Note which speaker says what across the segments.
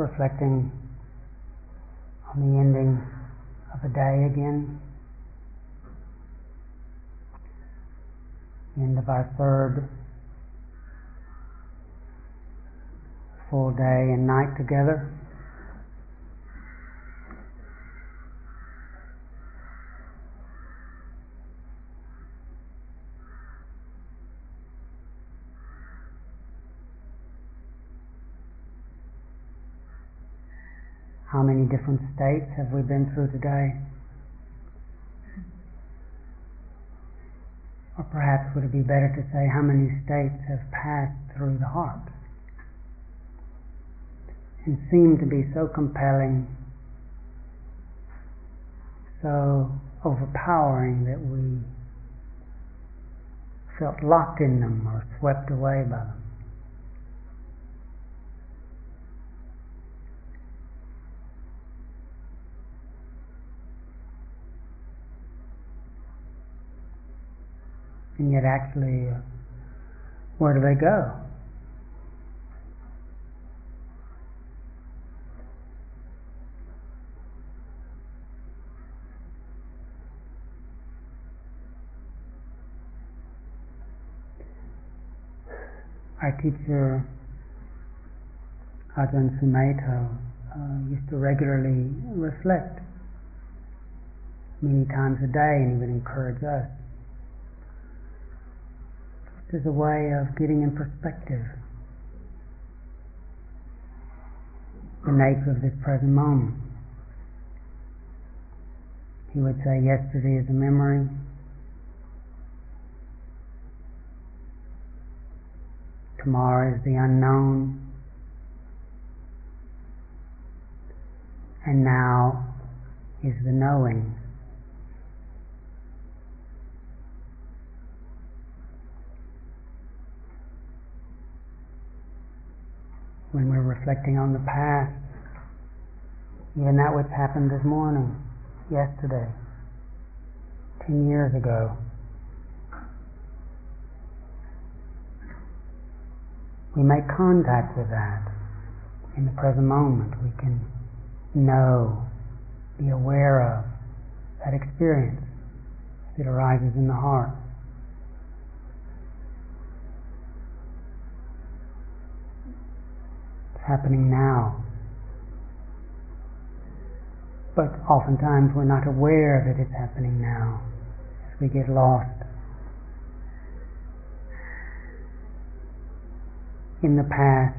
Speaker 1: reflecting on the ending of a day again. End of our third full day and night together. How many different states have we been through today? Or perhaps would it be better to say how many states have passed through the heart and seem to be so compelling, so overpowering that we felt locked in them or swept away by them. And yet actually, uh, where do they go? Our teacher, Ajahn Sumedho, uh, used to regularly reflect many times a day and he would encourage us is a way of getting in perspective the nature of this present moment. He would say, Yesterday is a memory. Tomorrow is the unknown. And now is the knowing. When we're reflecting on the past, even that which happened this morning, yesterday, ten years ago. We make contact with that in the present moment. We can know, be aware of that experience that arises in the heart. Happening now. But oftentimes we're not aware that it's happening now as we get lost. In the past,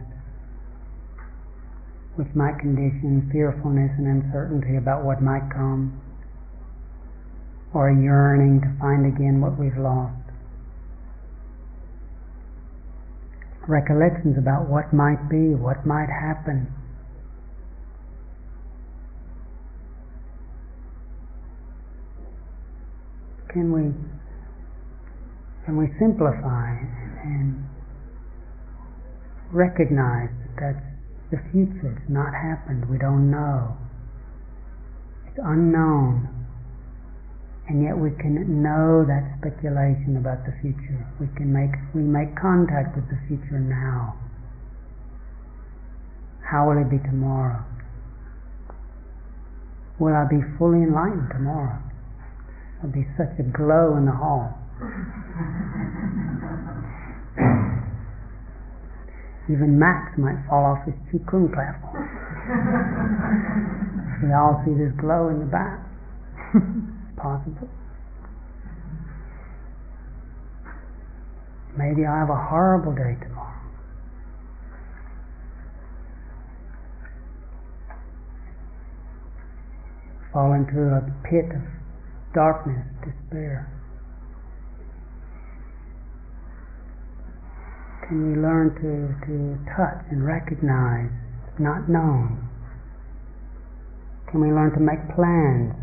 Speaker 1: which might condition fearfulness and uncertainty about what might come, or a yearning to find again what we've lost. Recollections about what might be, what might happen. Can we can we simplify and recognize that that's the future, it's not happened, we don't know. It's unknown and yet we can know that speculation about the future. We can make we make contact with the future now. How will it be tomorrow? Will I be fully enlightened tomorrow? There'll be such a glow in the hall. Even Max might fall off his Qigong platform. we all see this glow in the back possible. Maybe I have a horrible day tomorrow. Fall into a pit of darkness, despair. Can we learn to, to touch and recognize not known? Can we learn to make plans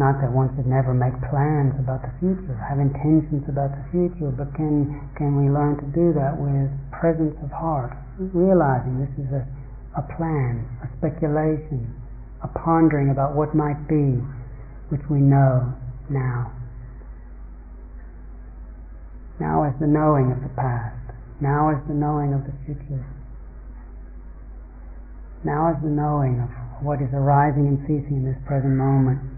Speaker 1: not that one should never make plans about the future, have intentions about the future, but can, can we learn to do that with presence of heart, realizing this is a, a plan, a speculation, a pondering about what might be, which we know now. Now is the knowing of the past. Now is the knowing of the future. Now is the knowing of what is arising and ceasing in this present moment.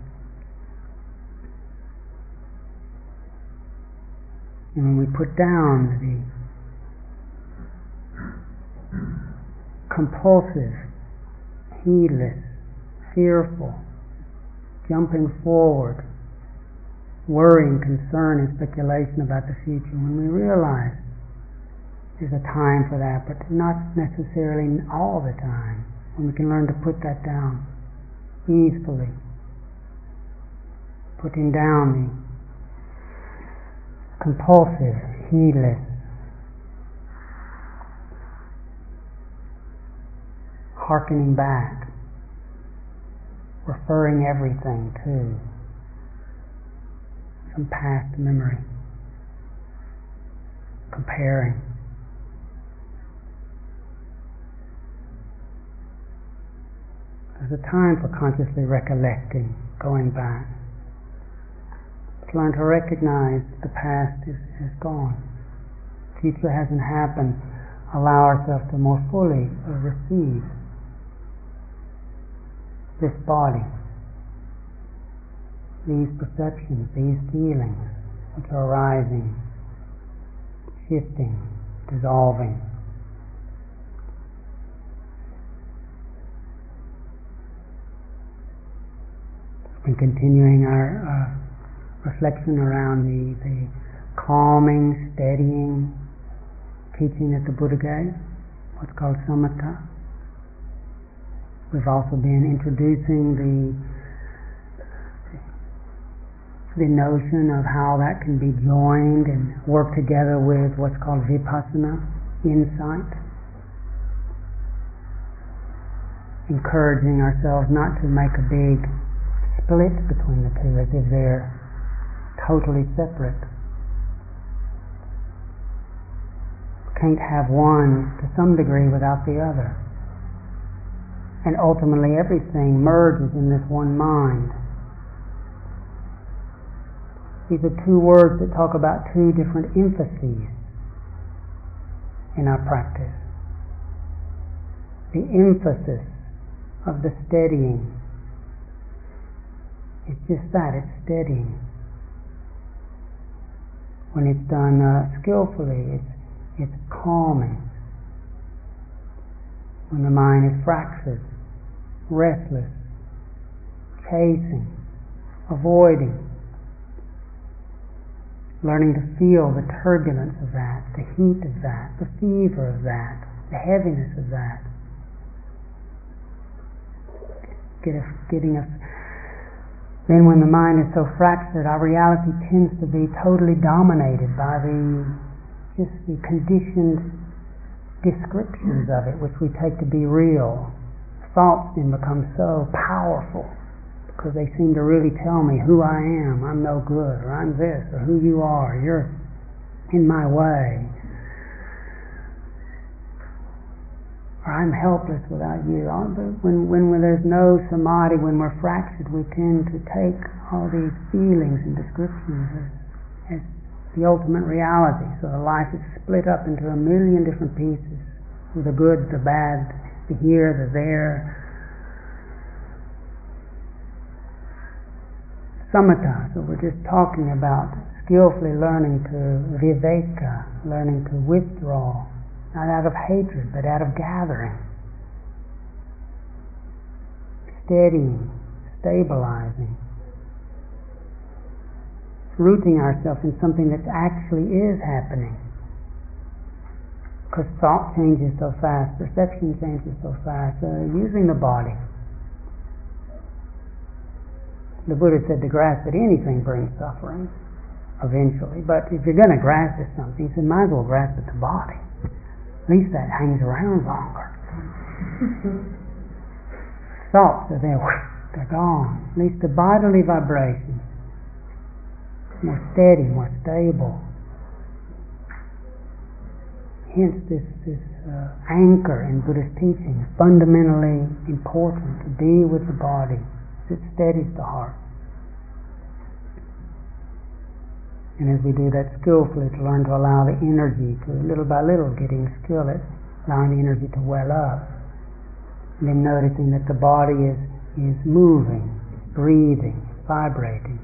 Speaker 1: And when we put down the compulsive, heedless, fearful, jumping forward, worrying, concern, and speculation about the future, when we realize there's a time for that, but not necessarily all the time, when we can learn to put that down easily, putting down the compulsive, heedless, harkening back, referring everything to some past memory, comparing. There's a time for consciously recollecting, going back. Learn to recognize the past is, is gone. Future hasn't happened. Allow ourselves to more fully receive this body, these perceptions, these feelings which are arising, shifting, dissolving. And continuing our uh, reflection around the, the calming, steadying teaching that the Buddha gave, what's called samatha. We've also been introducing the the notion of how that can be joined and work together with what's called vipassana, insight. Encouraging ourselves not to make a big split between the two as if they're totally separate. Can't have one to some degree without the other and ultimately everything merges in this one mind. These are two words that talk about two different emphases in our practice. The emphasis of the steadying is just that, it's steadying. When it's done uh, skillfully, it's, it's calming. When the mind is fractured, restless, chasing, avoiding, learning to feel the turbulence of that, the heat of that, the fever of that, the heaviness of that. Get a, getting a, then when the mind is so fractured, our reality tends to be totally dominated by the just the conditioned descriptions of it, which we take to be real, thoughts then become so powerful because they seem to really tell me who I am. I'm no good, or I'm this, or who you are. You're in my way. Or I'm helpless without you. When, when, when there's no samadhi, when we're fractured, we tend to take all these feelings and descriptions as, as the ultimate reality. So the life is split up into a million different pieces, the good, the bad, the here, the there. Samatha, so we're just talking about skillfully learning to viveka, learning to withdraw, not out of hatred, but out of gathering. Steadying, stabilizing, rooting ourselves in something that actually is happening because thought changes so fast, perception changes so fast, uh, using the body. The Buddha said to grasp at anything brings suffering eventually, but if you're going to grasp at something, you might as well grasp at the body. At least that hangs around longer. Thoughts are there, they're gone. At least the bodily vibration more steady, more stable hence this, this uh, anchor in Buddhist teaching is fundamentally important to be with the body. It steadies the heart. And as we do that skillfully, to learn to allow the energy to, little by little, getting skill at allowing the energy to well up, and then noticing that the body is, is moving, breathing, vibrating.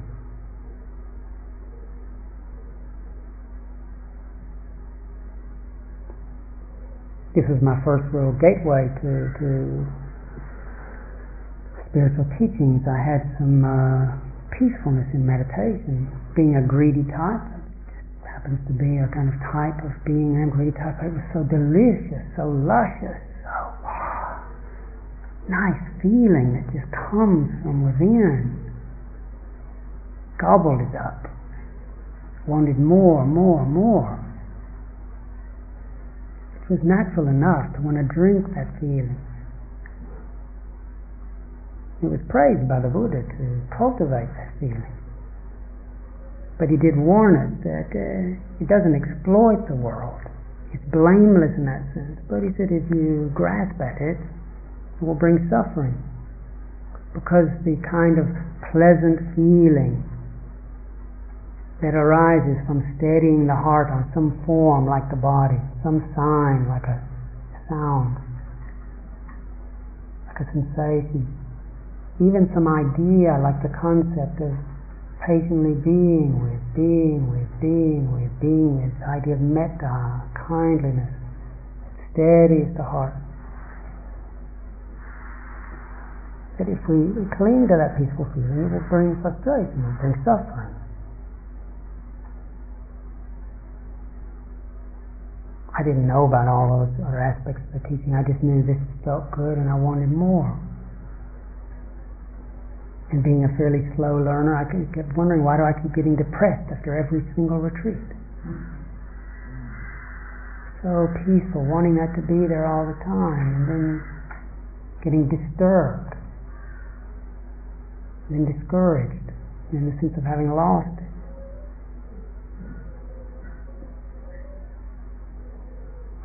Speaker 1: This was my first real gateway to, to spiritual teachings. I had some uh, peacefulness in meditation. Being a greedy type, happens to be a kind of type of being I'm greedy type. It was so delicious, so luscious, so nice feeling that just comes from within. Gobbled it up. Wanted more, more, more It was natural enough to want to drink that feeling. It was praised by the Buddha to cultivate that feeling. But he did warn us that uh, it doesn't exploit the world. It's blameless in that sense. But he said if you grasp at it, it will bring suffering. Because the kind of pleasant feeling that arises from steadying the heart on some form like the body, some sign like a sound, like a sensation, even some idea like the concept of patiently being with, being with, being with, being with, the idea of metta, kindliness, steadies the heart. That if we cling to that peaceful feeling, it will bring frustration, it will bring suffering. I didn't know about all those other aspects of the teaching. I just knew this felt good and I wanted more. And being a fairly slow learner, I kept wondering why do I keep getting depressed after every single retreat? So peaceful, wanting that to be there all the time, and then getting disturbed, and then discouraged, in the sense of having lost it.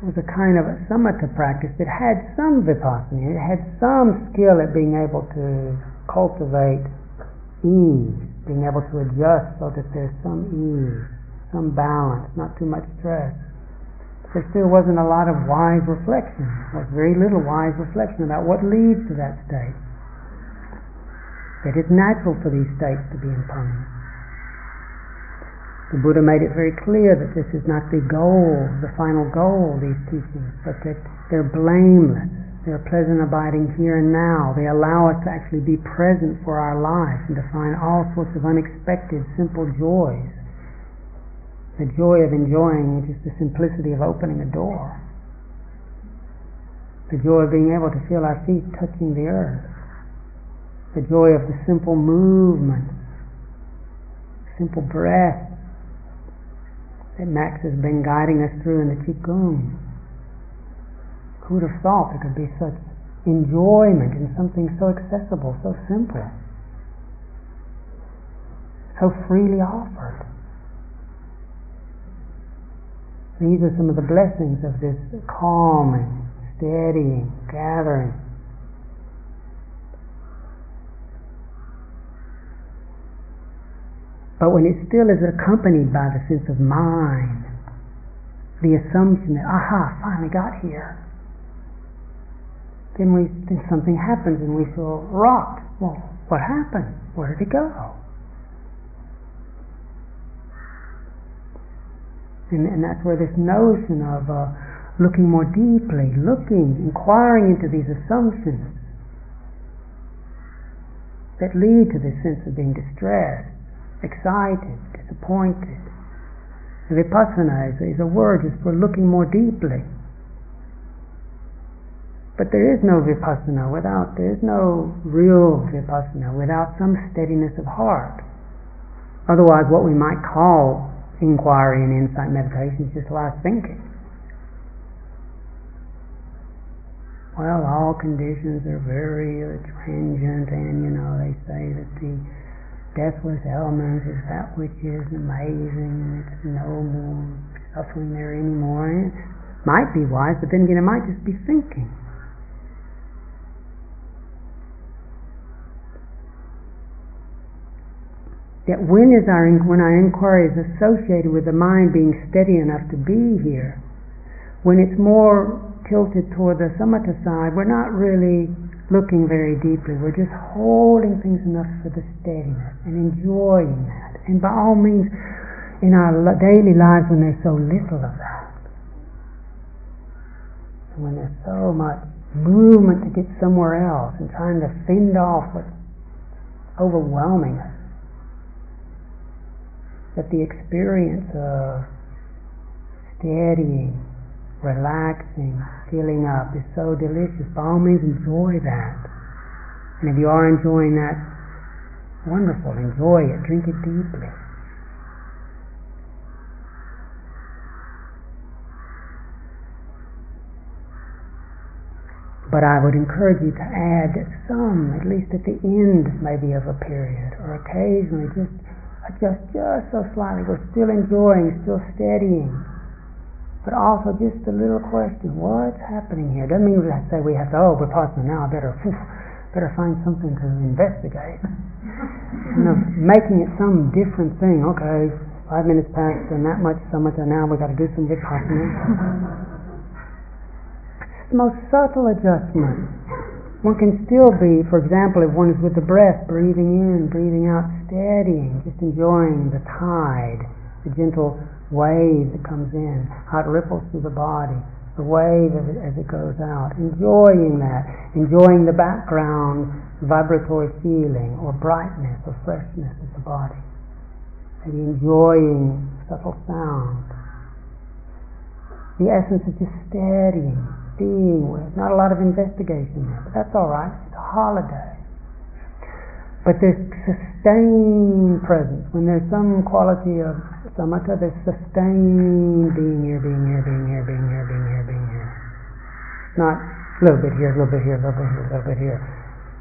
Speaker 1: was a kind of a samatha practice that had some vipassana, it had some skill at being able to cultivate ease, being able to adjust so that there's some ease, some balance, not too much stress. There still wasn't a lot of wise reflection, was very little wise reflection about what leads to that state. That it's natural for these states to be impermanent. The Buddha made it very clear that this is not the goal, the final goal, of these teachings, but that they're blameless. They're pleasant abiding here and now. They allow us to actually be present for our life and to find all sorts of unexpected, simple joys. The joy of enjoying just the simplicity of opening a door. The joy of being able to feel our feet touching the earth. The joy of the simple movement, simple breath, that Max has been guiding us through in the Qigong. Who would have thought there could be such enjoyment in something so accessible, so simple, so freely offered? These are some of the blessings of this calming, steadying, gathering. But when it still is accompanied by the sense of mind, the assumption that, aha, finally got here, then we then something happens and we feel rocked. Well, what happened? Where did it go? And, and that's where this notion of uh, looking more deeply, looking, inquiring into these assumptions that lead to this sense of being distressed excited, disappointed. Vipassana is, is a word just for looking more deeply. But there is no vipassana without, there is no real vipassana without some steadiness of heart. Otherwise, what we might call inquiry and insight meditation is just like thinking. Well, all conditions are very transient, and you know, they say that the deathless element is that which is amazing and it's no more suffering there anymore. And it might be wise, but then again, it might just be thinking. That when is our when our inquiry is associated with the mind being steady enough to be here, when it's more tilted toward the samatha side, we're not really looking very deeply. We're just holding things enough for the steadiness and enjoying that. And by all means, in our daily lives, when there's so little of that, when there's so much movement to get somewhere else and trying to fend off what's overwhelming us, that the experience of steadying, relaxing, filling up is so delicious. By all means, enjoy that. And if you are enjoying that, wonderful, enjoy it, drink it deeply. But I would encourage you to add some, at least at the end maybe of a period, or occasionally just adjust just so slightly. We're still enjoying, still steadying. But also just a little question, what's happening here? Doesn't mean to say we have to, oh, we're passing now, I better, whew, better find something to investigate. you know, making it some different thing. Okay, five minutes passed and that much, so much, and now we've got to do some vipassana. it's the most subtle adjustment one can still be, for example, if one is with the breath, breathing in, breathing out, steadying, just enjoying the tide, the gentle wave that comes in, how it ripples through the body, the wave as it, as it goes out, enjoying that, enjoying the background vibratory feeling or brightness or freshness of the body, maybe enjoying subtle sound. The essence is just steadying, being with. Not a lot of investigation there, but that's all right. It's a holiday. But this sustained presence, when there's some quality of samatha, there's sustained being here, being here, being here, being here, being here, being here. Not a little bit here, a little bit here, a little bit here, a little bit here.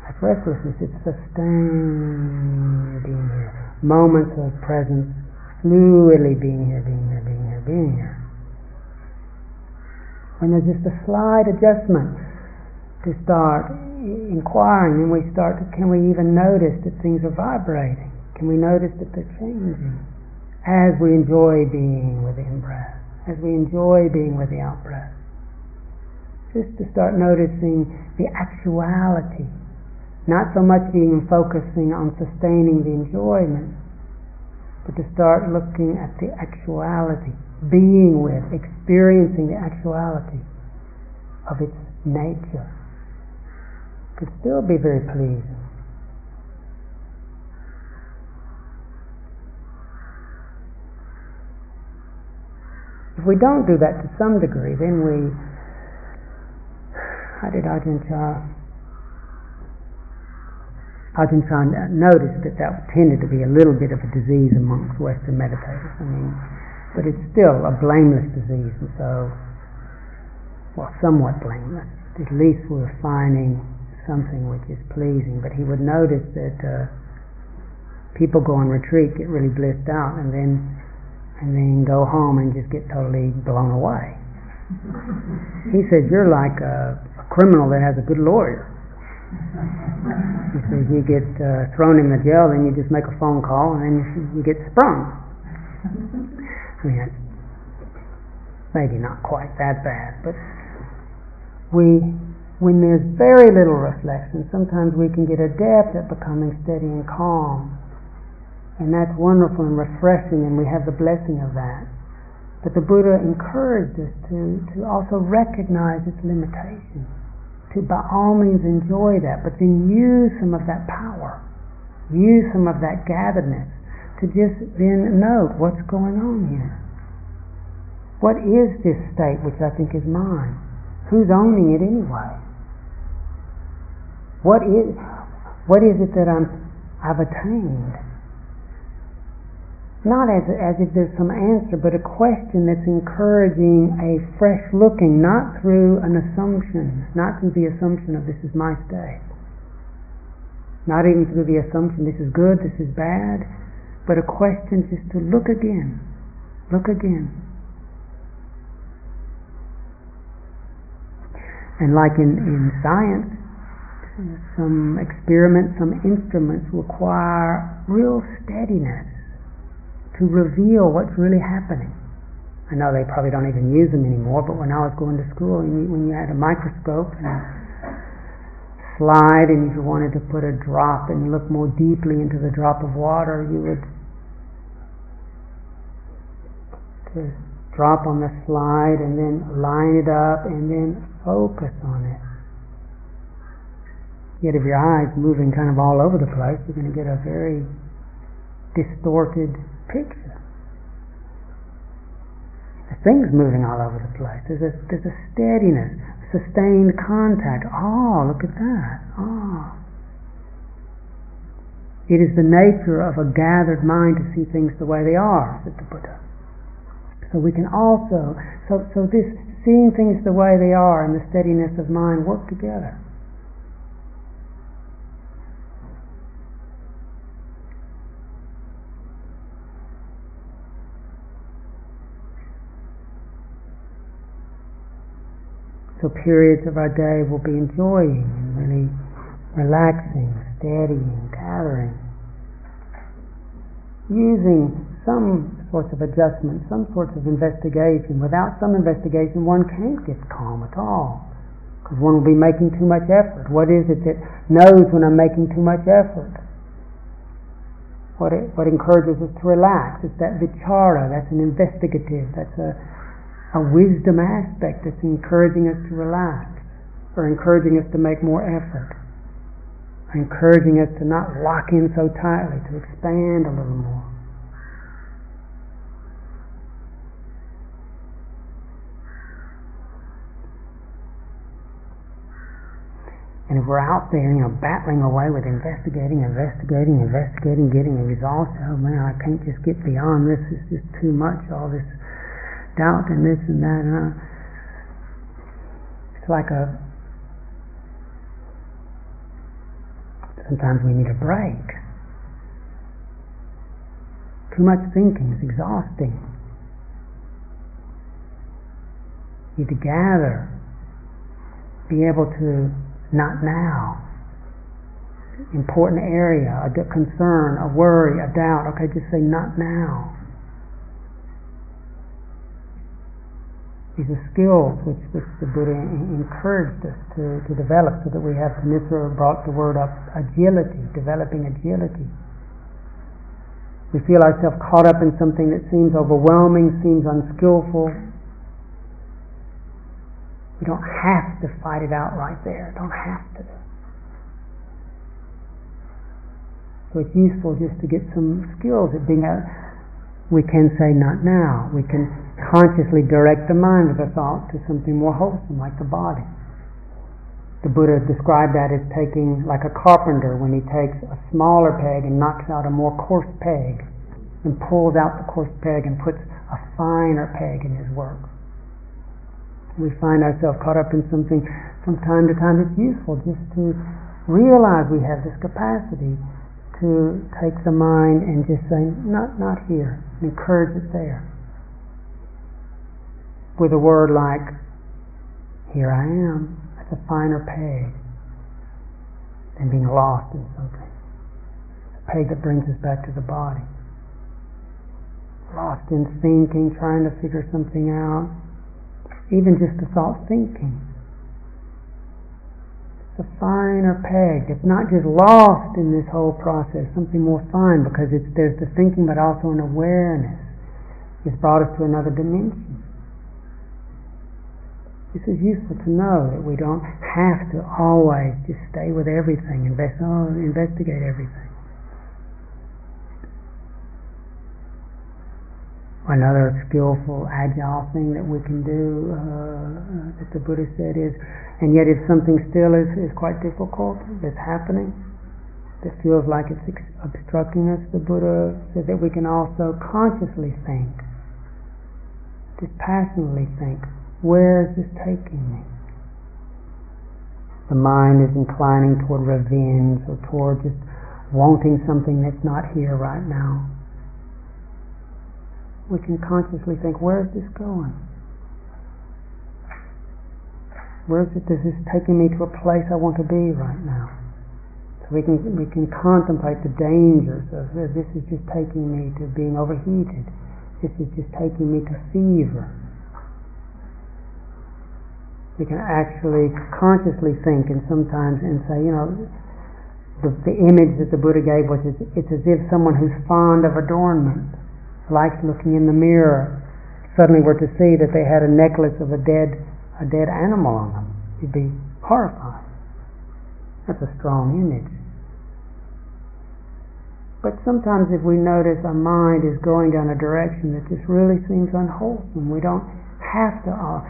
Speaker 1: That's restlessness. It's sustained being here. Moments of presence, fluidly being here, being here, being here, being here when there's just a slight adjustment to start inquiring and we start to, can we even notice that things are vibrating? Can we notice that they're changing as we enjoy being with the in-breath, as we enjoy being with the out-breath? Just to start noticing the actuality, not so much being focusing on sustaining the enjoyment, but to start looking at the actuality being with, experiencing the actuality of its nature, could still be very pleasing. If we don't do that to some degree, then we, how did Ajahn Chah, Ajahn Chah noticed that that tended to be a little bit of a disease amongst Western meditators. I mean, but it's still a blameless disease, and so, well, somewhat blameless. At least we're finding something which is pleasing. But he would notice that uh, people go on retreat, get really blissed out, and then and then go home and just get totally blown away. he says you're like a, a criminal that has a good lawyer. He says you get uh, thrown in the jail, then you just make a phone call, and then you, you get sprung. Mean, maybe not quite that bad, but we, when there's very little reflection, sometimes we can get adept at becoming steady and calm. And that's wonderful and refreshing, and we have the blessing of that. But the Buddha encouraged us to, to also recognize its limitations, to by all means enjoy that, but then use some of that power, use some of that gatheredness to just then note what's going on here. What is this state which I think is mine? Who's owning it anyway? What is what is it that I'm I've attained? Not as as if there's some answer, but a question that's encouraging a fresh looking, not through an assumption, not through the assumption of this is my state. Not even through the assumption this is good, this is bad, but a question just to look again, look again. And like in, in science, some experiments, some instruments require real steadiness to reveal what's really happening. I know they probably don't even use them anymore, but when I was going to school, you, when you had a microscope and a slide, and if you wanted to put a drop and look more deeply into the drop of water, you would drop on the slide and then line it up and then focus on it. Yet if your eyes moving kind of all over the place, you're going to get a very distorted picture. The things moving all over the place. There's a, there's a steadiness, sustained contact. Oh, look at that. Oh. It is the nature of a gathered mind to see things the way they are, said the Buddha. So we can also, so, so this seeing things the way they are and the steadiness of mind work together. So periods of our day will be enjoying and really relaxing, steadying, gathering, using some sorts of adjustment, some sorts of investigation. Without some investigation, one can't get calm at all. Because one will be making too much effort. What is it that knows when I'm making too much effort? What, it, what encourages us to relax? It's that vichara, that's an investigative, that's a, a wisdom aspect that's encouraging us to relax or encouraging us to make more effort, or encouraging us to not lock in so tightly, to expand a little more. And if we're out there, you know, battling away with investigating, investigating, investigating, getting a result, oh man, I can't just get beyond this. It's just too much. All this doubt and this and that. And it's like a. Sometimes we need a break. Too much thinking is exhausting. You need to gather, be able to not now. Important area, a concern, a worry, a doubt. Okay, just say not now. These are skills which, which the Buddha encouraged us to, to develop so that we have, Thanissara brought the word up, agility, developing agility. We feel ourselves caught up in something that seems overwhelming, seems unskillful. We don't have to fight it out right there. Don't have to. So it's useful just to get some skills at being able we can say not now. We can consciously direct the mind of a thought to something more wholesome, like the body. The Buddha described that as taking, like a carpenter, when he takes a smaller peg and knocks out a more coarse peg, and pulls out the coarse peg and puts a finer peg in his work. We find ourselves caught up in something from time to time. It's useful just to realize we have this capacity to take the mind and just say, not, not here, encourage it there. With a word like, here I am, that's a finer peg than being lost in something. A peg that brings us back to the body. Lost in thinking, trying to figure something out, even just the thought thinking it's a finer peg. It's not just lost in this whole process, something more fine because it's there's the thinking but also an awareness. It's brought us to another dimension. This is useful to know that we don't have to always just stay with everything, invest, oh, investigate everything. Another skillful, agile thing that we can do, uh, that the Buddha said, is, and yet if something still is, is quite difficult, that's happening, that feels like it's obstructing us, the Buddha said that we can also consciously think, dispassionately think, where is this taking me? The mind is inclining toward revenge or toward just wanting something that's not here right now we can consciously think, where is this going? Where is it? This is taking me to a place I want to be right now. So we can we can contemplate the dangers of this is just taking me to being overheated. This is just taking me to fever. We can actually consciously think and sometimes and say, you know, the, the image that the Buddha gave was it's, it's as if someone who's fond of adornment, likes looking in the mirror, suddenly were to see that they had a necklace of a dead a dead animal on them. You'd be horrified. That's a strong image. But sometimes if we notice our mind is going down a direction that just really seems unwholesome, we don't have to. Uh,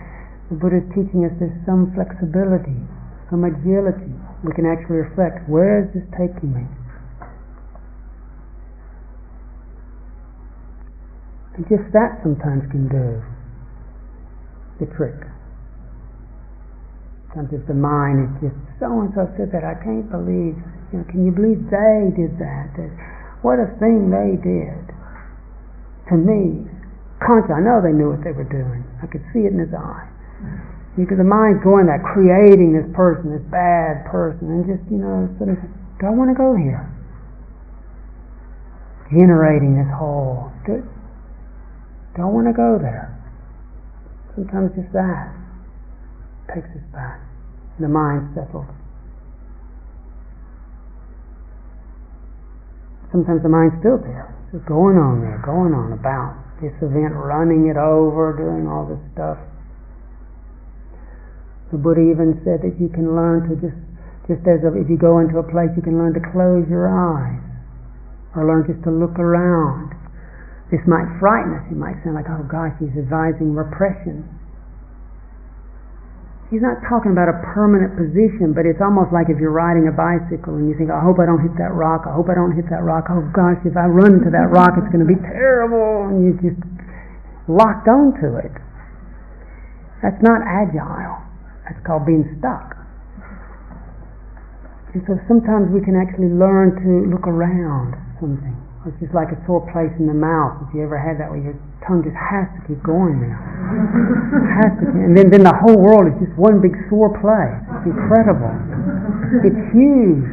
Speaker 1: the Buddha is teaching us there's some flexibility, some agility. We can actually reflect, where is this taking me? And just that sometimes can do the trick. Sometimes the mind is just so and so said that, I can't believe. You know, can you believe they did that? that what a thing they did to me. Conscious, I know they knew what they were doing. I could see it in his eye. Because the mind's going there, creating this person, this bad person, and just, you know, sort of, do I want to go here? Generating this whole, do, do I want to go there? Sometimes just that takes us back. The mind settles. sometimes the mind's still there. It's going on there, going on about this event, running it over, doing all this stuff. The Buddha even said that you can learn to just, just as if you go into a place, you can learn to close your eyes, or learn just to look around. This might frighten us. It might sound like, oh gosh, he's advising repression. He's not talking about a permanent position, but it's almost like if you're riding a bicycle and you think, I hope I don't hit that rock, I hope I don't hit that rock, oh gosh, if I run into that rock, it's going to be terrible, and you just locked onto it. That's not agile. That's called being stuck. And so sometimes we can actually learn to look around something. It's just like a sore place in the mouth. If you ever had that where your tongue just has to keep going now. has to keep, and then, then the whole world is just one big sore place. It's incredible. It's huge.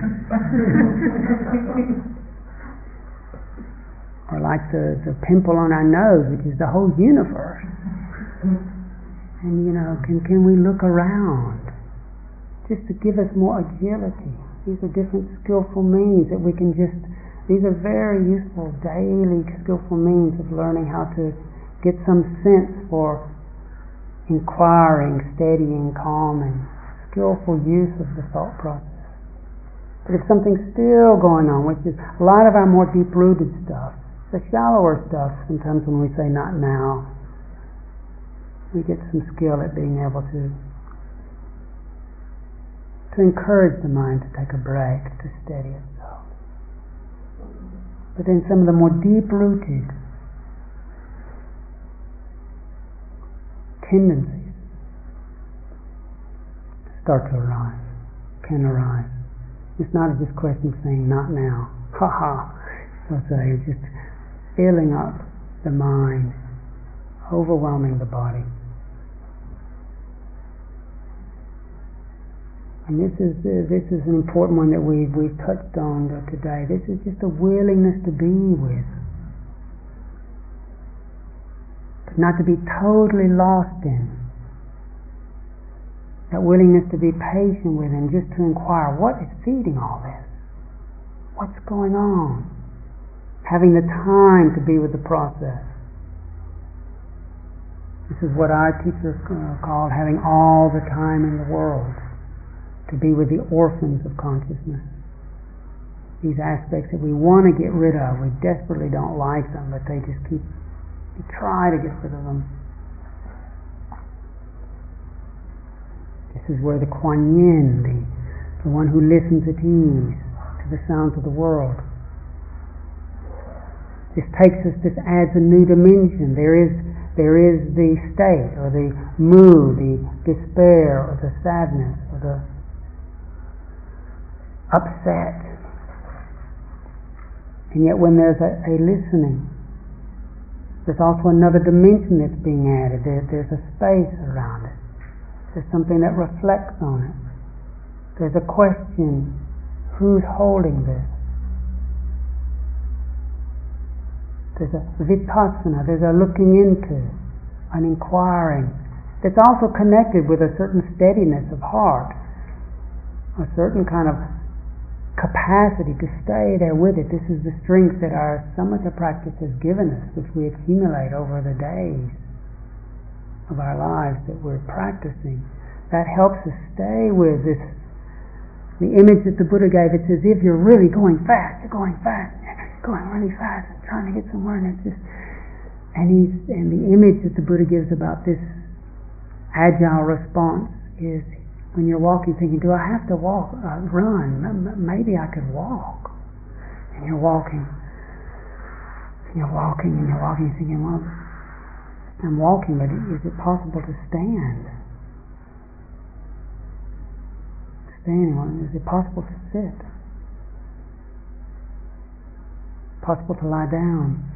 Speaker 1: or like the, the pimple on our nose, which is the whole universe. And you know, can, can we look around just to give us more agility? These are different skillful means that we can just these are very useful daily skillful means of learning how to get some sense for inquiring, steadying, calming, skillful use of the thought process. But if something's still going on, which is a lot of our more deep rooted stuff, the shallower stuff, sometimes when we say not now, we get some skill at being able to to encourage the mind to take a break, to steady it. But then some of the more deep rooted tendencies start to arise, can arise. It's not just a question of saying, not now, ha ha, so it's just filling up the mind, overwhelming the body. And this is uh, this is an important one that we've we've touched on today. This is just a willingness to be with, but not to be totally lost in. That willingness to be patient with and just to inquire what is feeding all this. What's going on? Having the time to be with the process. This is what our teacher uh, called having all the time in the world to be with the orphans of consciousness. These aspects that we want to get rid of, we desperately don't like them, but they just keep, we try to get rid of them. This is where the Kuan Yin, the, the one who listens at ease to the sounds of the world, this takes us, this adds a new dimension. There is, there is the state, or the mood, the despair, or the sadness, or the upset. And yet, when there's a, a listening, there's also another dimension that's being added. There, there's a space around it. There's something that reflects on it. There's a question: Who's holding this? There's a vipassana, there's a looking into, an inquiring. That's also connected with a certain steadiness of heart, a certain kind of capacity to stay there with it. This is the strength that our samatha practice has given us, which we accumulate over the days of our lives that we're practicing. That helps us stay with this. The image that the Buddha gave, it's as if you're really going fast. You're going fast, going really fast, trying to get somewhere, and it's just. And he's and the image that the Buddha gives about this agile response is when you're walking thinking, do I have to walk, uh, run? Maybe I could walk. And you're walking, and you're walking, and you're walking, You're thinking, well, I'm walking, but is it possible to stand? Standing, well, is it possible to sit? Possible to lie down?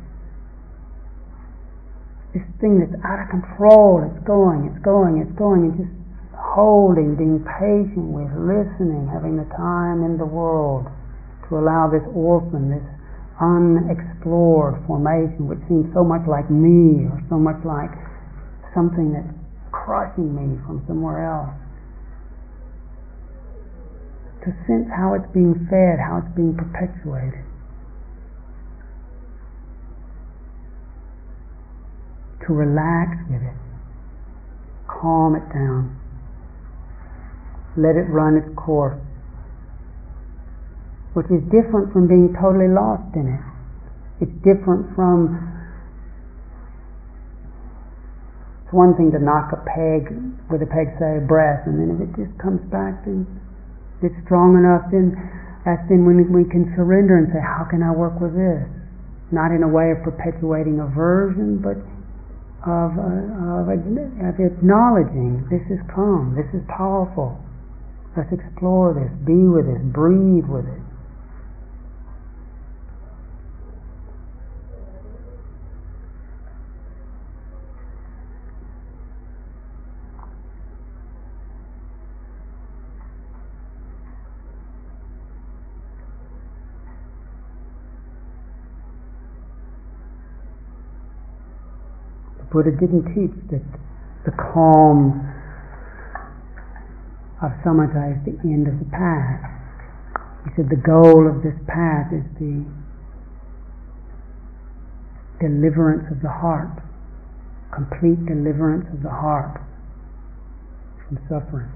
Speaker 1: This thing that's out of control, it's going, it's going, it's going, and just holding, being patient with, listening, having the time in the world to allow this orphan, this unexplored formation, which seems so much like me or so much like something that's crushing me from somewhere else. To sense how it's being fed, how it's being perpetuated. To relax with it, calm it down let it run its course, which is different from being totally lost in it. It's different from. It's one thing to knock a peg with a peg, say, a breath, and then if it just comes back, then it's strong enough, then that's then when we can surrender and say, how can I work with this? Not in a way of perpetuating aversion, but of, uh, of, of acknowledging this is calm, this is powerful. Let's explore this, be with it, breathe with it. Buddha didn't teach that the calm is the end of the path. He said the goal of this path is the deliverance of the heart, complete deliverance of the heart from suffering,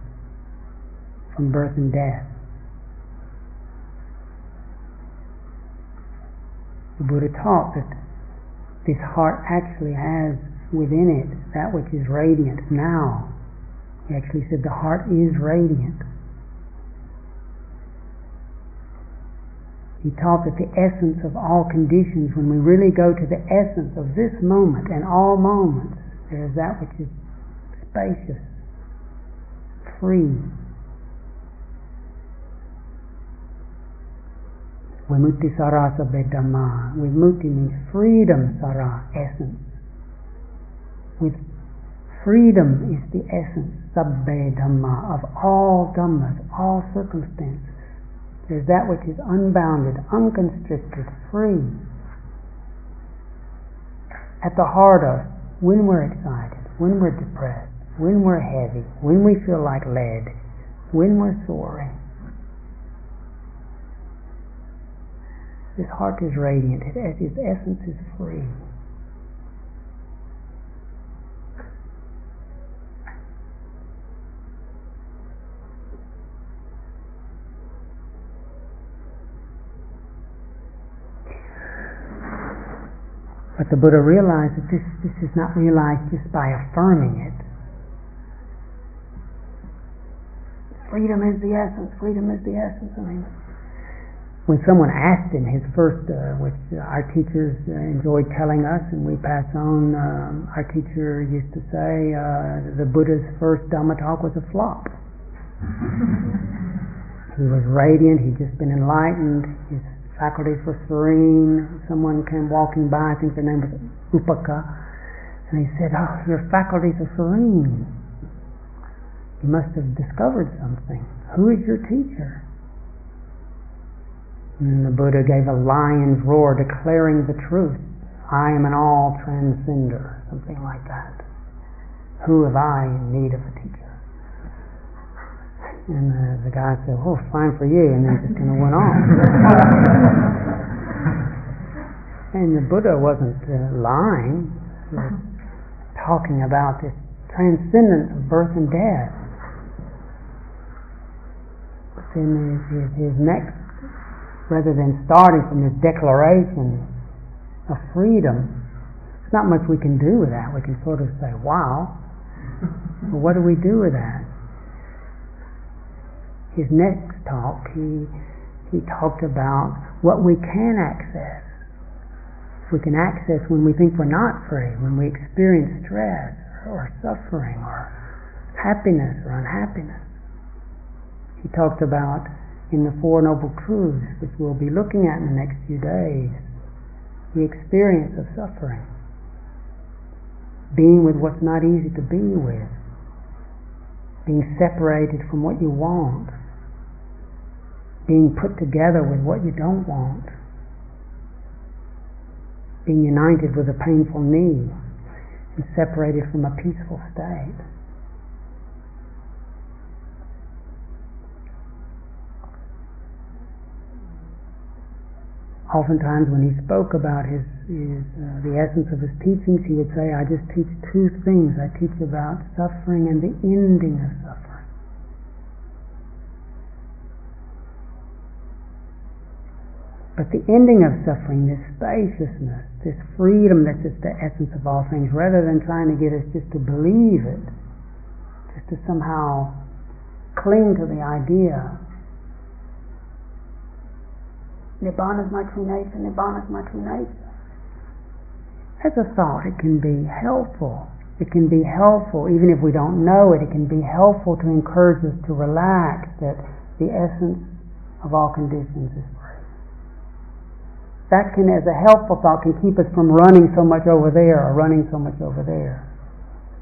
Speaker 1: from birth and death. The Buddha taught that this heart actually has within it that which is radiant now he actually said the heart is radiant. He taught that the essence of all conditions, when we really go to the essence of this moment and all moments, there is that which is spacious, free. Vimutti sara sabbe dhamma. Vimutti means freedom, sara, essence. With Freedom is the essence, sabbe dhamma, of all dhammas, all circumstances. There's that which is unbounded, unconstricted, free. At the heart of when we're excited, when we're depressed, when we're heavy, when we feel like lead, when we're soaring. This heart is radiant, its essence is free. But the Buddha realized that this, this is not realized just by affirming it. Freedom is the essence, freedom is the essence. I mean, when someone asked him his first, uh, which our teachers uh, enjoyed telling us, and we pass on, um, our teacher used to say uh, the Buddha's first Dhamma talk was a flop. he was radiant, he'd just been enlightened, his faculties were serene. Someone came walking by, I think their name was Upaka, and he said, Oh, your faculties are serene. You must have discovered something. Who is your teacher? And the Buddha gave a lion's roar declaring the truth. I am an all transcender, something like that. Who have I in need of a teacher? And the, the guy said, "Oh, fine for you," and then just kind of went on. and the Buddha wasn't uh, lying; he was talking about this transcendence of birth and death. But then his, his, his next, rather than starting from this declaration of freedom, there's not much we can do with that. We can sort of say, wow, but what do we do with that? His next talk, he, he talked about what we can access. We can access when we think we're not free, when we experience stress or suffering or happiness or unhappiness. He talked about in the Four Noble Truths, which we'll be looking at in the next few days, the experience of suffering, being with what's not easy to be with, being separated from what you want, being put together with what you don't want, being united with a painful need, and separated from a peaceful state. oftentimes when he spoke about his, his uh, the essence of his teachings, he would say, "I just teach two things. I teach about suffering and the ending of suffering." But the ending of suffering, this spaciousness, this freedom that's just the essence of all things, rather than trying to get us just to believe it, just to somehow cling to the idea Nibbana is my true nature, Nibbana is my true nature. As a thought, it can be helpful. It can be helpful, even if we don't know it, it can be helpful to encourage us to relax that the essence of all conditions is. That can, as a helpful thought, can keep us from running so much over there or running so much over there.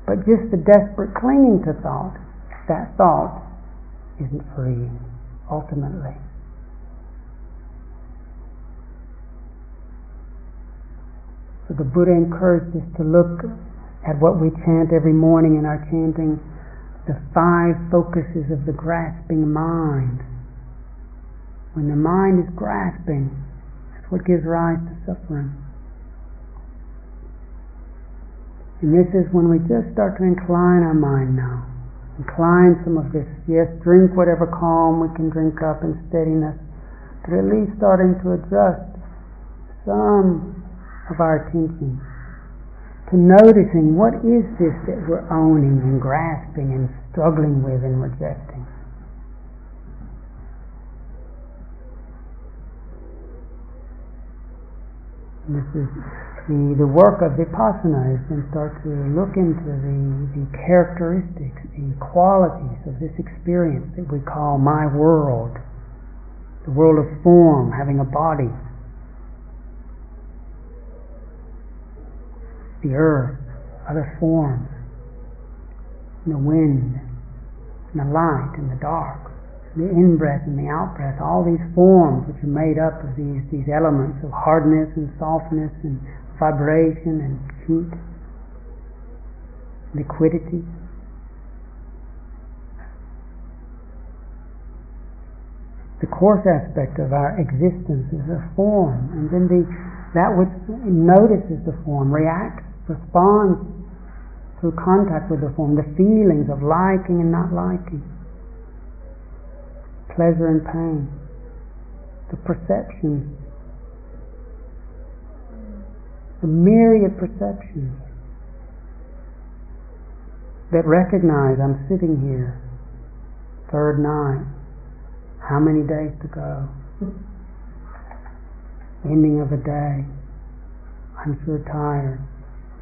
Speaker 1: But just the desperate clinging to thought, that thought isn't free, ultimately. So the Buddha encouraged us to look at what we chant every morning in our chanting, the five focuses of the grasping mind. When the mind is grasping, what gives rise to suffering. And this is when we just start to incline our mind now. Incline some of this. Yes, drink whatever calm we can drink up and steadiness, but at least starting to adjust some of our attention to noticing what is this that we're owning and grasping and struggling with and rejecting. This is the, the work of vipassana is then start to look into the, the characteristics, the qualities of this experience that we call my world, the world of form, having a body. the earth, other forms, and the wind, and the light, and the dark, the in-breath and the out-breath, all these forms which are made up of these, these elements of hardness and softness and vibration and heat, liquidity. The coarse aspect of our existence is a form, and then the that which notices the form reacts responds through contact with the form, the feelings of liking and not liking, pleasure and pain, the perceptions, the myriad perceptions that recognize I'm sitting here, third night, how many days to go, ending of a day, I'm so tired.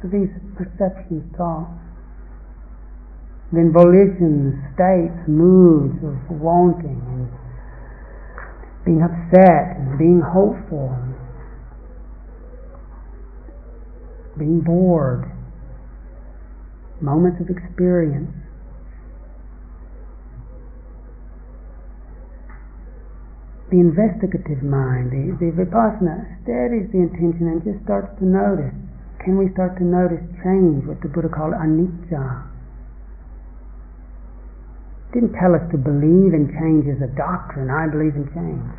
Speaker 1: These perceptions, thoughts. Then volitions, states, moods of wanting and being upset and being hopeful, and being bored, moments of experience. the investigative mind, the, the vipassana, steadies the intention and just starts to notice. Can we start to notice change, what the Buddha called anicca? Didn't tell us to believe in change as a doctrine. I believe in change.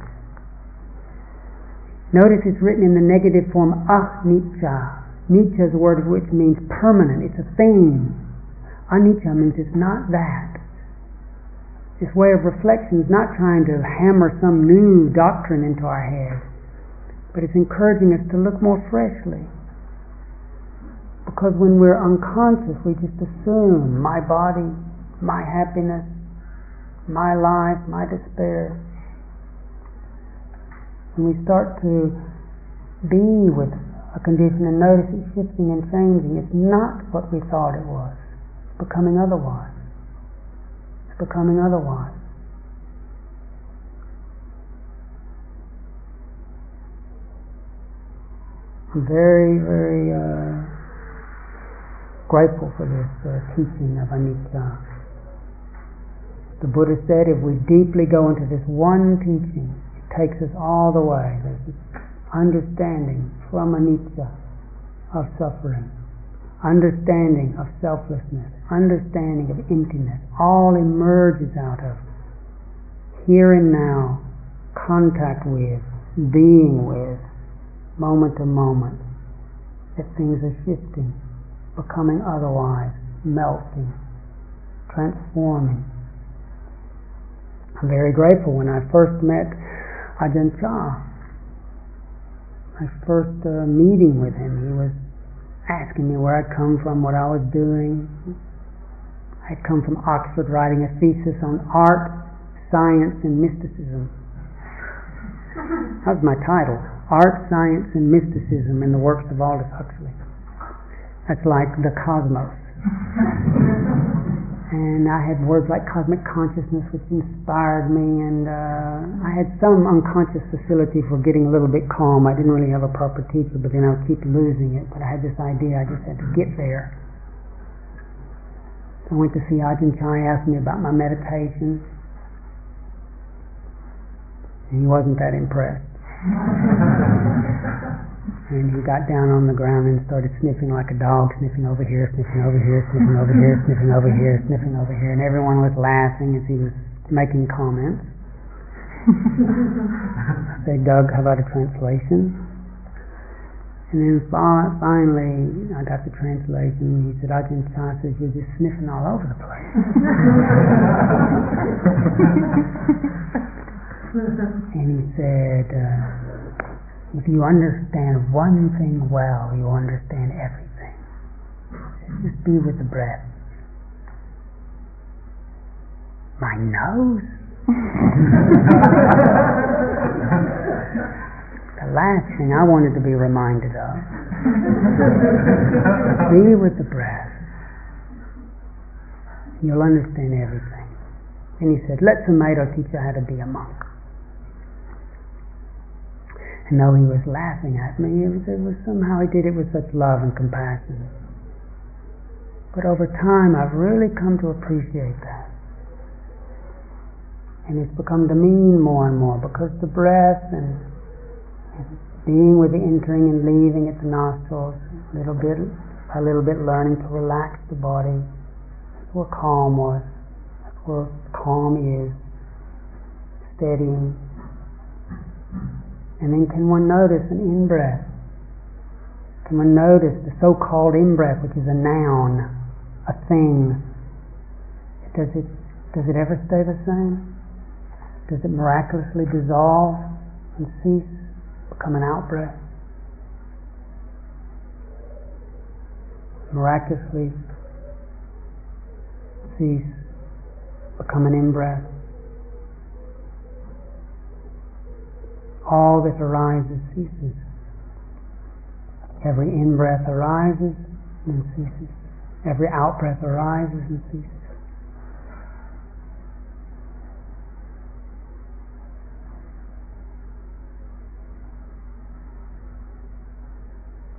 Speaker 1: Notice it's written in the negative form anicca. Nicca is a word which means permanent. It's a thing. Anicca means it's not that. This way of reflection is not trying to hammer some new doctrine into our head, but it's encouraging us to look more freshly. Because when we're unconscious, we just assume my body, my happiness, my life, my despair. When we start to be with a condition and notice it shifting and changing, it's not what we thought it was, it's becoming otherwise It's becoming otherwise. I'm very, very uh, grateful for this uh, teaching of anicca. The Buddha said if we deeply go into this one teaching, it takes us all the way. There's this understanding from anicca of suffering understanding of selflessness, understanding of emptiness, all emerges out of here and now, contact with, being with, moment to moment, that things are shifting, becoming otherwise, melting, transforming. I'm very grateful when I first met Ajahn Chah. My first uh, meeting with him, he was asking me where I'd come from, what I was doing. I'd come from Oxford writing a thesis on art, science, and mysticism. That was my title Art, Science, and Mysticism in the Works of Aldous Huxley. That's like the cosmos and I had words like cosmic consciousness, which inspired me, and uh, I had some unconscious facility for getting a little bit calm. I didn't really have a proper teacher, but then I would keep losing it. But I had this idea, I just had to get there. So I went to see Ajahn Chah, asked me about my meditation, and he wasn't that impressed. And he got down on the ground and started sniffing like a dog, sniffing over here, sniffing over here, sniffing over here, sniffing over here, sniffing over here, and everyone was laughing as he was making comments. I said, Doug, how about a translation? And then finally, I got the translation. He said, Ajahn Chah says, you're just sniffing all over the place. and he said, uh, if you understand one thing well, you understand everything. Just be with the breath. My nose? the last thing I wanted to be reminded of. be with the breath. You'll understand everything. And he said, let Sumedho teach you how to be a monk. And though he was laughing at me, it was, it was somehow he did it with such love and compassion. But over time, I've really come to appreciate that. And it's become to mean more and more because the breath and, and being with the entering and leaving at the nostrils, little bit by little bit learning to relax the body. That's where calm was. That's where calm is. Steadying and then can one notice an in-breath? Can one notice the so-called in-breath, which is a noun, a thing? Does it, does it ever stay the same? Does it miraculously dissolve and cease, become an out-breath? Miraculously cease, become an in-breath? All that arises ceases. Every in breath arises and ceases. Every out breath arises and ceases.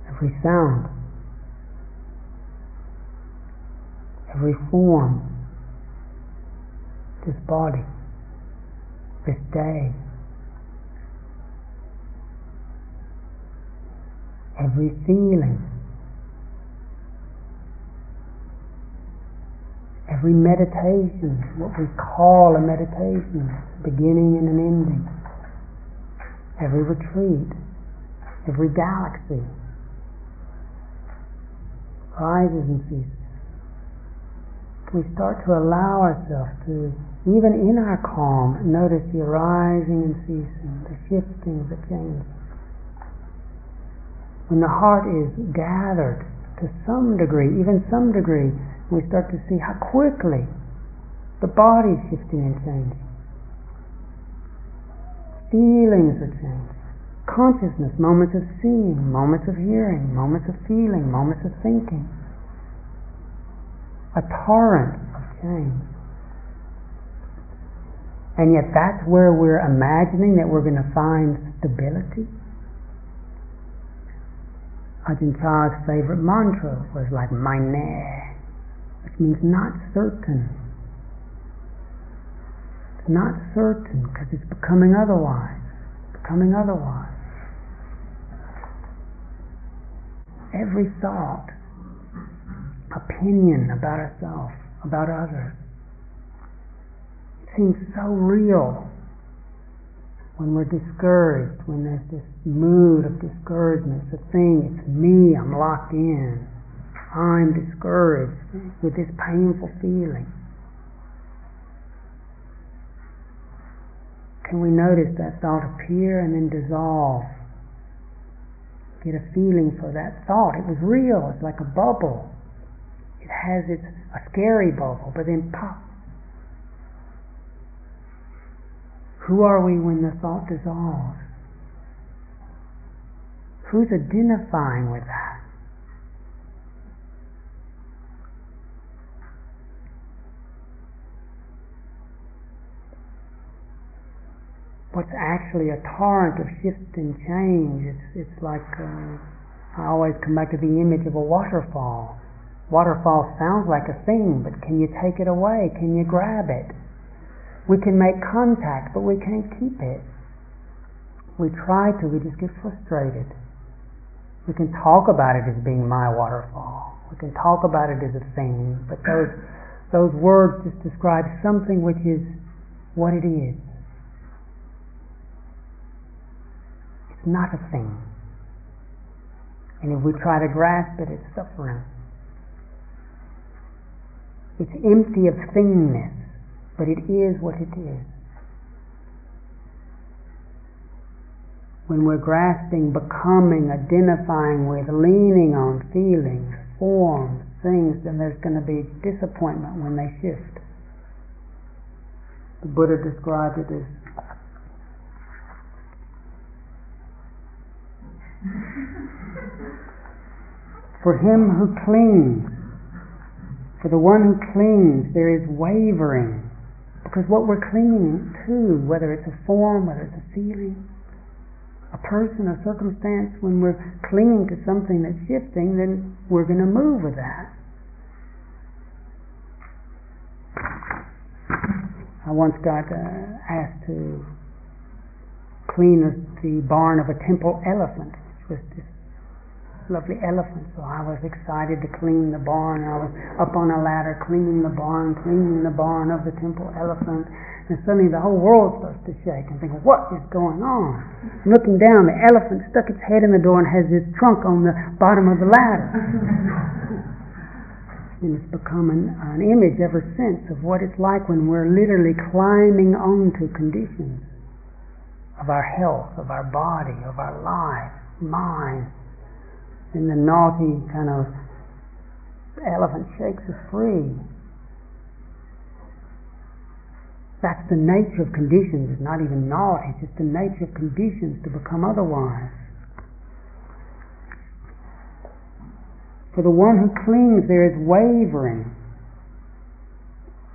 Speaker 1: Every sound, every form, this body, this day, every feeling, every meditation, what we call a meditation, beginning and an ending, every retreat, every galaxy rises and ceases. We start to allow ourselves to, even in our calm, notice the arising and ceasing, the shifting, the changing. When the heart is gathered to some degree, even some degree, we start to see how quickly the body is shifting and changing. Feelings are changing. Consciousness, moments of seeing, moments of hearing, moments of feeling, moments of thinking. A torrent of change. And yet that's where we're imagining that we're going to find stability. Ajahn Chah's favorite mantra was like, mai nae which means not certain. It's not certain because it's becoming otherwise, becoming otherwise. Every thought, opinion about ourselves, about others, seems so real when we're discouraged, when there's this mood of discouragement, it's a thing, it's me, I'm locked in. I'm discouraged with this painful feeling. Can we notice that thought appear and then dissolve? Get a feeling for that thought. It was real, it's like a bubble. It has its a scary bubble, but then pop. Who are we when the thought dissolves? Who's identifying with that? what's actually a torrent of shift and change. It's, it's like, uh, I always come back to the image of a waterfall. Waterfall sounds like a thing, but can you take it away? Can you grab it? We can make contact, but we can't keep it. We try to, we just get frustrated. We can talk about it as being my waterfall. We can talk about it as a thing, but those, those words just describe something which is what it is. It's not a thing. And if we try to grasp it, it's suffering. It's empty of thingness, but it is what it is. When we're grasping, becoming, identifying with, leaning on feelings, forms, things, then there's going to be disappointment when they shift. The Buddha described it as For him who clings, for the one who clings, there is wavering. Because what we're clinging to, whether it's a form, whether it's a feeling, a person, a circumstance, when we're clinging to something that's shifting, then we're going to move with that. I once got uh, asked to clean the barn of a temple elephant which was this lovely elephant. So I was excited to clean the barn. I was up on a ladder cleaning the barn, cleaning the barn of the temple elephant. And suddenly the whole world starts to shake and think, what is going on? looking down, the elephant stuck its head in the door and has its trunk on the bottom of the ladder. and it's become an, an image ever since of what it's like when we're literally climbing onto conditions of our health, of our body, of our life mind. And the naughty kind of elephant shakes us free. That's the nature of conditions. It's not even naughty, it's just the nature of conditions to become otherwise. For the one who clings, there is wavering.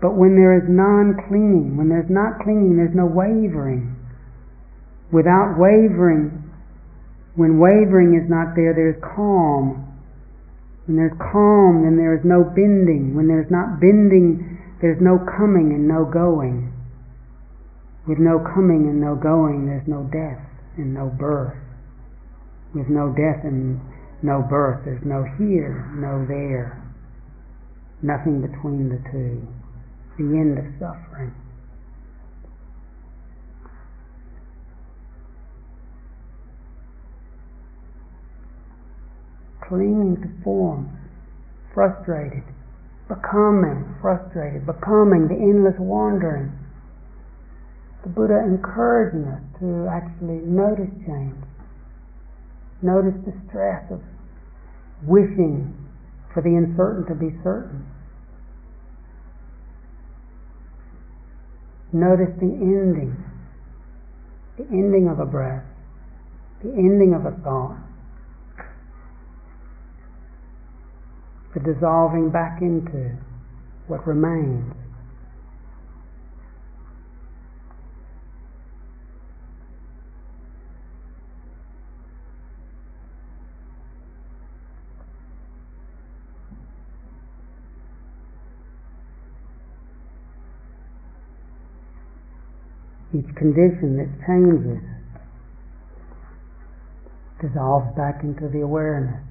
Speaker 1: But when there is non clinging, when there's not clinging, there's no wavering. Without wavering, when wavering is not there, there's calm. When there's calm, then there is no bending. When there's not bending, there's no coming and no going. With no coming and no going, there's no death and no birth. With no death and no birth, there's no here, no there, nothing between the two, the end of suffering. Clinging to form, frustrated, becoming frustrated, becoming the endless wandering. The Buddha encouraging us to actually notice change, notice the stress of wishing for the uncertain to be certain. Notice the ending, the ending of a breath, the ending of a thought, the dissolving back into what remains. each condition that changes dissolves back into the awareness.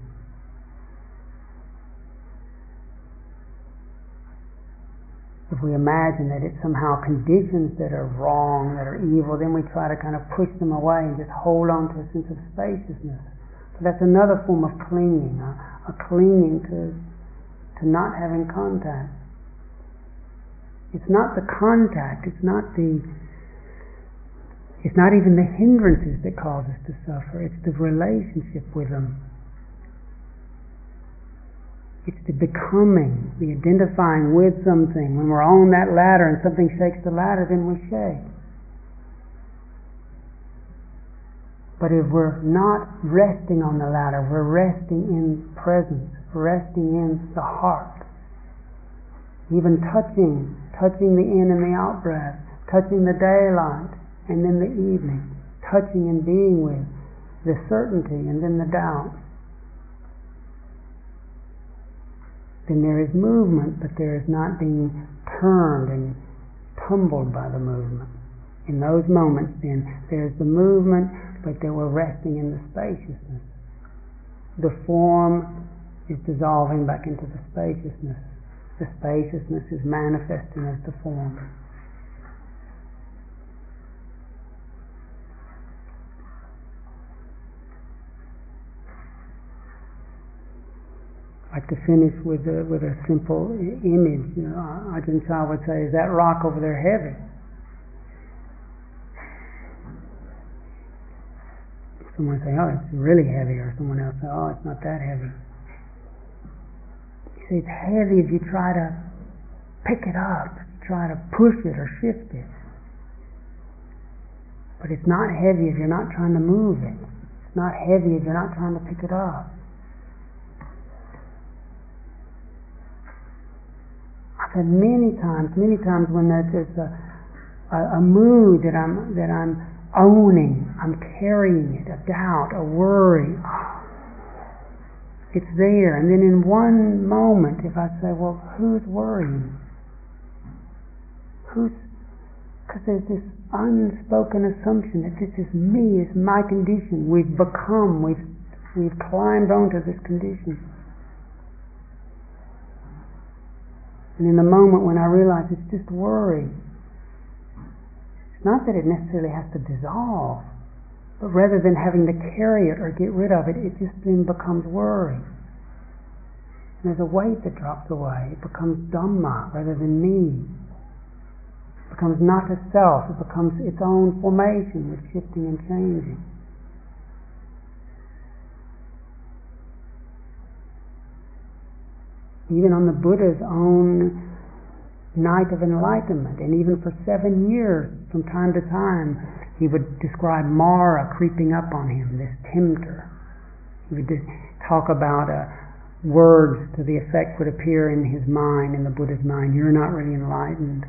Speaker 1: We imagine that it's somehow conditions that are wrong, that are evil, then we try to kind of push them away and just hold on to a sense of spaciousness. So that's another form of clinging, a, a clinging to, to not having contact. It's not the contact, it's not the it's not even the hindrances that cause us to suffer, it's the relationship with them. It's the becoming, the identifying with something. When we're on that ladder and something shakes the ladder, then we shake. But if we're not resting on the ladder, we're resting in presence, resting in the heart. Even touching, touching the in and the out breath, touching the daylight, and then the evening, touching and being with the certainty and then the doubt. Then there is movement, but there is not being turned and tumbled by the movement. In those moments, then, there's the movement, but then we're resting in the spaciousness. The form is dissolving back into the spaciousness. The spaciousness is manifesting as the form. Like to finish with a, with a simple image. You know, Ajahn Chah would say, "Is that rock over there heavy?" Someone say, "Oh, it's really heavy," or someone else say, "Oh, it's not that heavy." You say it's heavy if you try to pick it up, try to push it or shift it. But it's not heavy if you're not trying to move it. It's not heavy if you're not trying to pick it up. Said many times, many times when there's a, a, a mood that I'm that I'm owning, I'm carrying it, a doubt, a worry. It's there, and then in one moment, if I say, "Well, who's worrying? Who's?" Because there's this unspoken assumption that this is me, it's my condition. We've become, we've we've climbed onto this condition. And in the moment when I realize it's just worry, it's not that it necessarily has to dissolve, but rather than having to carry it or get rid of it, it just then becomes worry. And there's a weight that drops away. It becomes Dhamma rather than me. It becomes not a self, it becomes its own formation with shifting and changing. Even on the Buddha's own night of enlightenment, and even for seven years, from time to time, he would describe Mara creeping up on him, this tempter. He would talk about uh, words to the effect would appear in his mind, in the Buddha's mind, you're not really enlightened.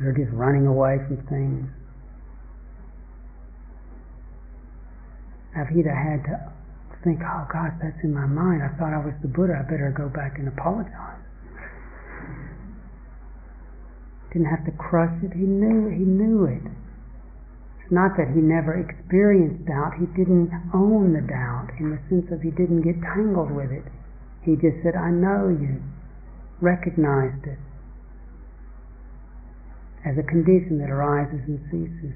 Speaker 1: You're just running away from things. Avhita had to think, oh gosh, that's in my mind. I thought I was the Buddha. I better go back and apologize. Didn't have to crush it. He knew. He knew it. It's not that he never experienced doubt, he didn't own the doubt in the sense of he didn't get tangled with it. He just said, I know you, recognized it as a condition that arises and ceases.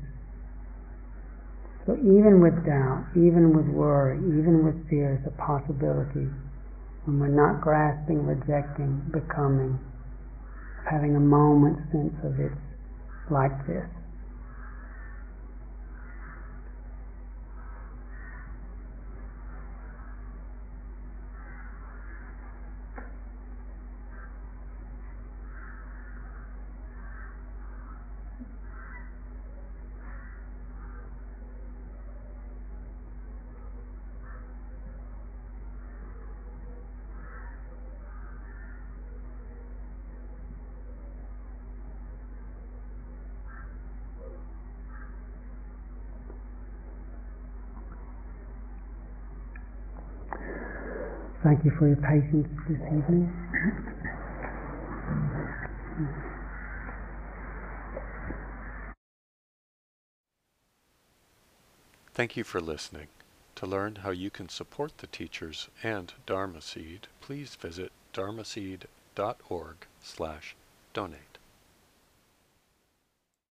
Speaker 1: So even with doubt, even with worry, even with fear is a possibility when we're not grasping, rejecting, becoming, having a moment sense of it like this. Thank you for your patience this evening.
Speaker 2: Thank you for listening. To learn how you can support the teachers and Dharma Seed, please visit dharmaseed.org slash donate.